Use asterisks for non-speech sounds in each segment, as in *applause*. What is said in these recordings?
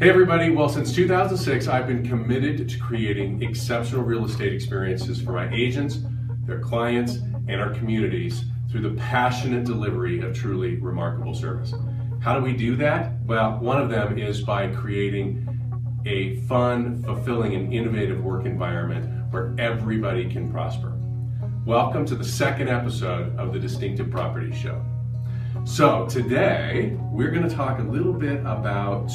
Hey everybody, well since 2006 I've been committed to creating exceptional real estate experiences for my agents, their clients, and our communities through the passionate delivery of truly remarkable service. How do we do that? Well, one of them is by creating a fun, fulfilling, and innovative work environment where everybody can prosper. Welcome to the second episode of the Distinctive Property Show. So today we're going to talk a little bit about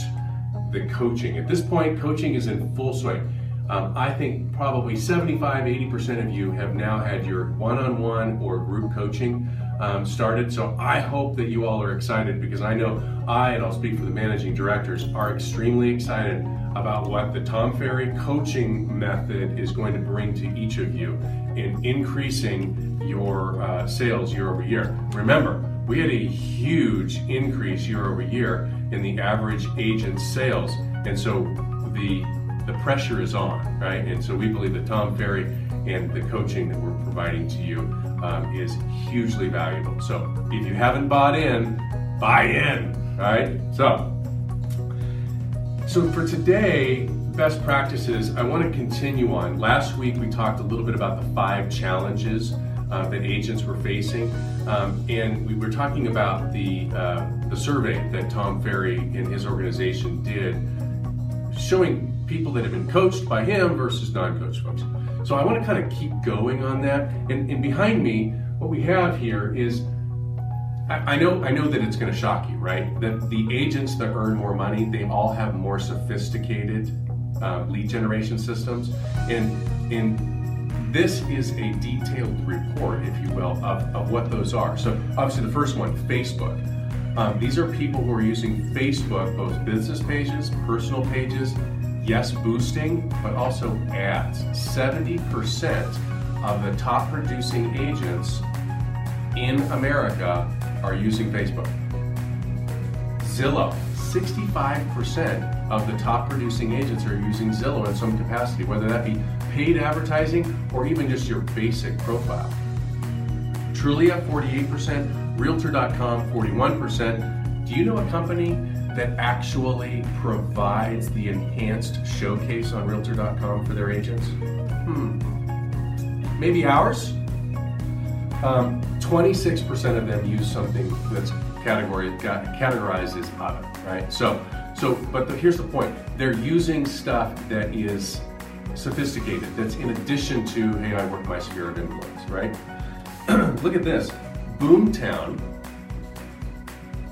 the coaching. At this point, coaching is in full swing. Um, I think probably 75, 80% of you have now had your one on one or group coaching um, started. So I hope that you all are excited because I know I, and I'll speak for the managing directors, are extremely excited about what the Tom Ferry coaching method is going to bring to each of you in increasing your uh, sales year over year. Remember, we had a huge increase year over year in the average agent sales. And so the the pressure is on, right? And so we believe that Tom Ferry and the coaching that we're providing to you um, is hugely valuable. So if you haven't bought in, buy in, right? So, so for today, best practices, I want to continue on. Last week we talked a little bit about the five challenges uh, that agents were facing. Um, and we were talking about the, uh, the survey that Tom Ferry and his organization did, showing people that have been coached by him versus non-coached folks. So I want to kind of keep going on that. And, and behind me, what we have here is I, know I know that it's going to shock you, right? That the agents that earn more money, they all have more sophisticated uh, lead generation systems, and in this is a detailed report, if you will, of, of what those are. So obviously the first one, Facebook. Um, these are people who are using Facebook, both business pages, personal pages, yes, boosting, but also ads. 70% of the top producing agents in America are using Facebook. Zillow, 65% of the top producing agents are using Zillow in some capacity, whether that be paid advertising or even just your basic profile. Trulia 48%, Realtor.com 41%. Do you know a company that actually provides the enhanced showcase on Realtor.com for their agents? Hmm. Maybe ours? Um, 26% of them use something that's category, categorized as other, right? So, so, but the, here's the point: they're using stuff that is sophisticated. That's in addition to, hey, I work my sphere of influence, right? *clears throat* Look at this, Boomtown.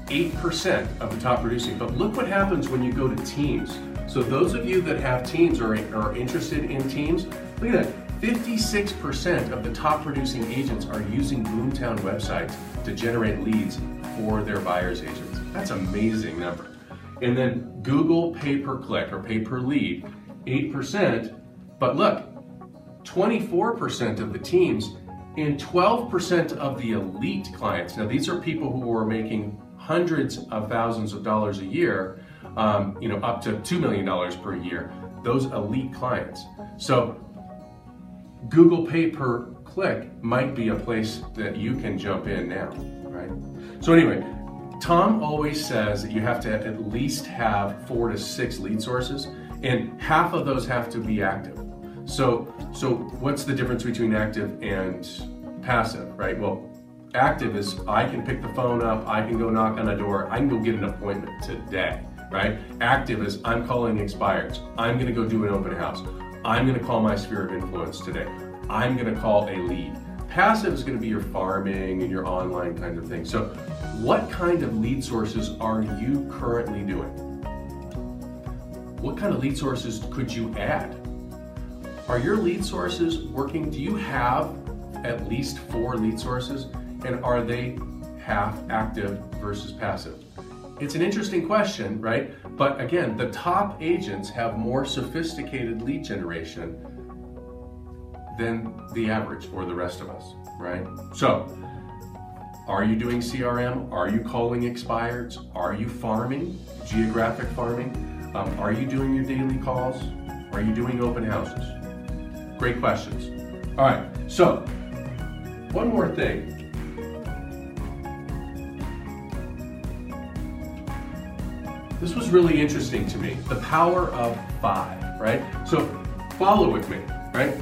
8% of the top producing. But look what happens when you go to teams. So those of you that have teams or are interested in teams, look at that. 56% of the top producing agents are using Boomtown websites to generate leads for their buyer's agents. That's amazing number. And then Google pay per click or pay per lead, 8%. But look, 24% of the teams and 12% of the elite clients. Now, these are people who are making hundreds of thousands of dollars a year, um, you know, up to $2 million per year. Those elite clients. So, Google pay per click might be a place that you can jump in now, right? So anyway, Tom always says that you have to at least have four to six lead sources, and half of those have to be active. So, so what's the difference between active and passive, right? Well, active is I can pick the phone up, I can go knock on a door, I can go get an appointment today, right? Active is I'm calling expireds, I'm gonna go do an open house, I'm gonna call my sphere of influence today, I'm gonna call a lead. Passive is going to be your farming and your online kind of thing. So, what kind of lead sources are you currently doing? What kind of lead sources could you add? Are your lead sources working? Do you have at least four lead sources? And are they half active versus passive? It's an interesting question, right? But again, the top agents have more sophisticated lead generation than the average or the rest of us, right? So, are you doing CRM? Are you calling expireds? Are you farming, geographic farming? Um, are you doing your daily calls? Are you doing open houses? Great questions. All right, so one more thing. this was really interesting to me. The power of five, right? So follow with me, right?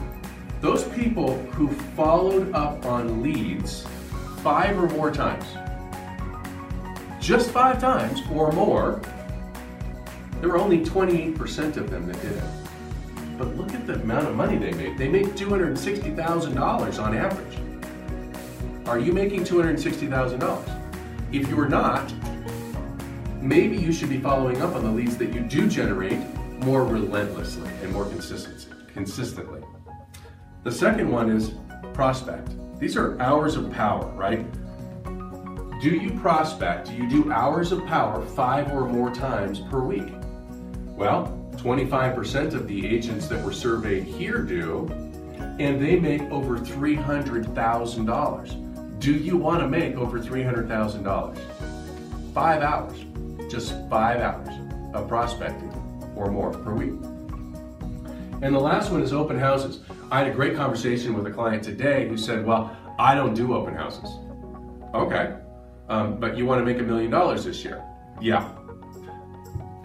Those people who followed up on leads five or more times, just five times or more, there were only 28% of them that did it. But look at the amount of money they made. They made $260,000 on average. Are you making $260,000? If you're not, maybe you should be following up on the leads that you do generate more relentlessly and more consistently. The second one is prospect. These are hours of power, right? Do you prospect? Do you do hours of power five or more times per week? Well, 25% of the agents that were surveyed here do, and they make over $300,000. Do you want to make over $300,000? Five hours, just five hours of prospecting or more per week. And the last one is open houses. I had a great conversation with a client today who said, Well, I don't do open houses. Okay, um, but you want to make a million dollars this year? Yeah,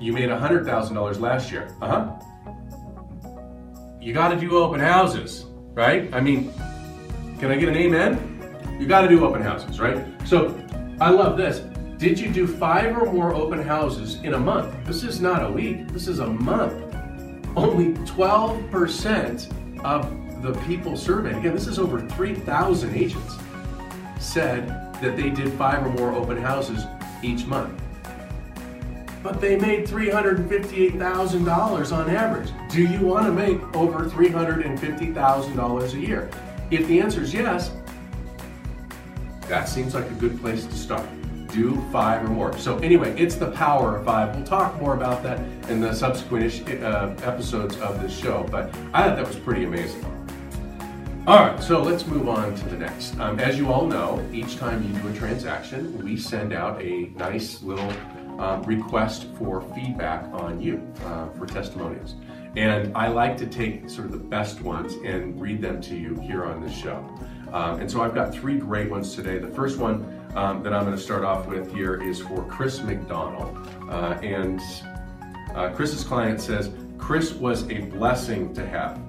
you made $100,000 last year. Uh huh. You got to do open houses, right? I mean, can I get an amen? You got to do open houses, right? So I love this. Did you do five or more open houses in a month? This is not a week, this is a month. Only 12% of the people surveyed, again, this is over 3,000 agents, said that they did five or more open houses each month but they made $358,000 on average. Do you want to make over $350,000 a year? If the answer is yes, that seems like a good place to start. Do five or more. So, anyway, it's the power of five. We'll talk more about that in the subsequent uh, episodes of this show, but I thought that was pretty amazing. All right, so let's move on to the next. Um, as you all know, each time you do a transaction, we send out a nice little um, request for feedback on you uh, for testimonials. And I like to take sort of the best ones and read them to you here on this show. Um, and so I've got three great ones today. The first one um, that I'm going to start off with here is for Chris McDonald. Uh, and uh, Chris's client says, Chris was a blessing to have.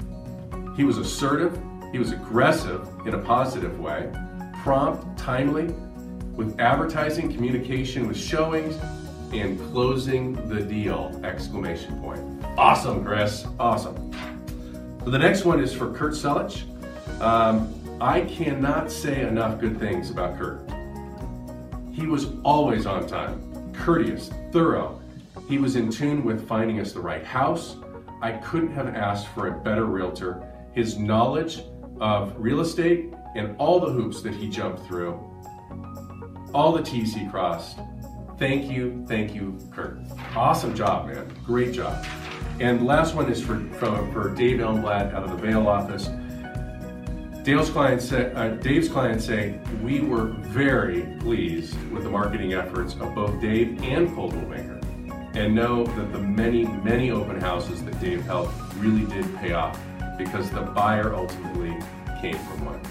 He was assertive, he was aggressive in a positive way, prompt, timely, with advertising, communication, with showings, and closing the deal! Exclamation point. Awesome, Chris. Awesome. So the next one is for Kurt Selich. Um, I cannot say enough good things about Kurt. He was always on time, courteous, thorough. He was in tune with finding us the right house. I couldn't have asked for a better realtor. His knowledge of real estate and all the hoops that he jumped through, all the T's he crossed, Thank you, thank you, Kurt. Awesome job, man. Great job. And last one is for, for, for Dave Elmblad out of the Vail office. Dale's clients say, uh, Dave's clients say, we were very pleased with the marketing efforts of both Dave and Coldwell Banker and know that the many, many open houses that Dave held really did pay off because the buyer ultimately came from one.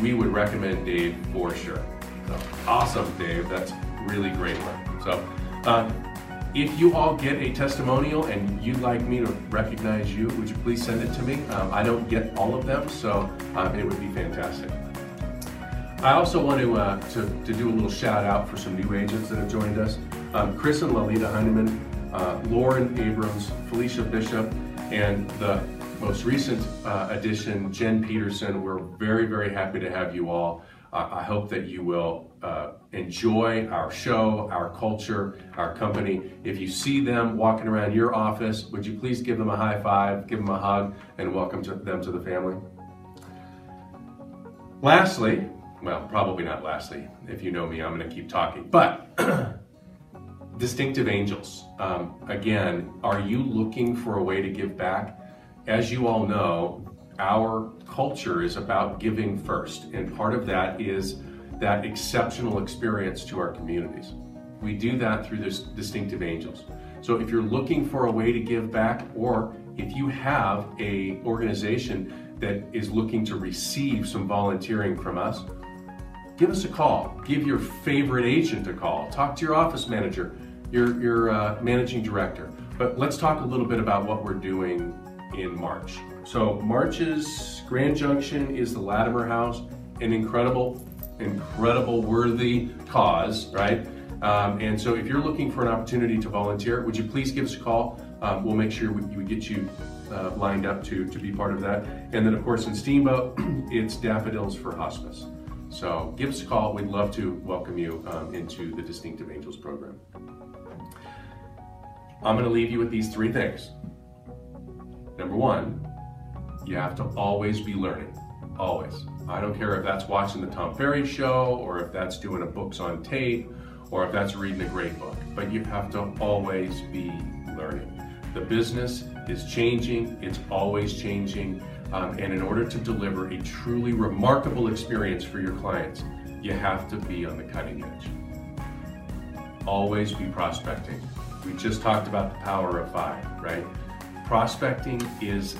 We would recommend Dave for sure. So awesome, Dave. That's really great work. So, uh, if you all get a testimonial and you'd like me to recognize you, would you please send it to me? Um, I don't get all of them, so um, it would be fantastic. I also want to, uh, to, to, do a little shout out for some new agents that have joined us. Um, Chris and Lalita Heineman, uh, Lauren Abrams, Felicia Bishop, and the most recent uh, addition, Jen Peterson. We're very, very happy to have you all. I hope that you will uh, enjoy our show, our culture, our company. If you see them walking around your office, would you please give them a high five, give them a hug, and welcome to them to the family? Lastly, well, probably not lastly. If you know me, I'm going to keep talking. But *clears throat* distinctive angels. Um, again, are you looking for a way to give back? As you all know, our culture is about giving first, and part of that is that exceptional experience to our communities. We do that through this distinctive angels. So if you're looking for a way to give back, or if you have a organization that is looking to receive some volunteering from us, give us a call. Give your favorite agent a call. Talk to your office manager, your, your uh, managing director. But let's talk a little bit about what we're doing in March. So March's Grand Junction is the Latimer House, an incredible, incredible worthy cause, right? Um, and so if you're looking for an opportunity to volunteer, would you please give us a call? Um, we'll make sure we, we get you uh, lined up to, to be part of that. And then of course in Steamboat, *clears throat* it's Daffodils for Hospice. So give us a call. We'd love to welcome you um, into the Distinctive Angels program. I'm going to leave you with these three things. Number one, you have to always be learning. Always. I don't care if that's watching the Tom Ferry show or if that's doing a books on tape or if that's reading a great book, but you have to always be learning. The business is changing, it's always changing, um, and in order to deliver a truly remarkable experience for your clients, you have to be on the cutting edge. Always be prospecting. We just talked about the power of five, right? Prospecting is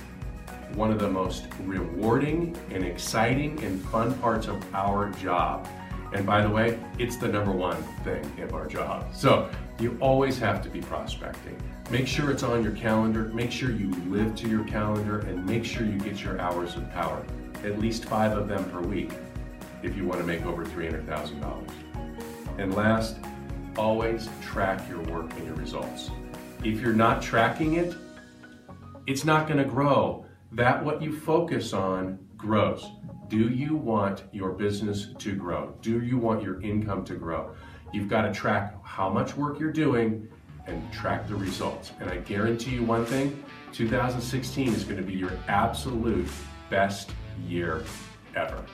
one of the most rewarding and exciting and fun parts of our job. And by the way, it's the number one thing of our job. So you always have to be prospecting. Make sure it's on your calendar, make sure you live to your calendar, and make sure you get your hours of power, at least five of them per week, if you want to make over $300,000. And last, always track your work and your results. If you're not tracking it, it's not going to grow. That what you focus on grows. Do you want your business to grow? Do you want your income to grow? You've got to track how much work you're doing and track the results. And I guarantee you one thing 2016 is going to be your absolute best year ever.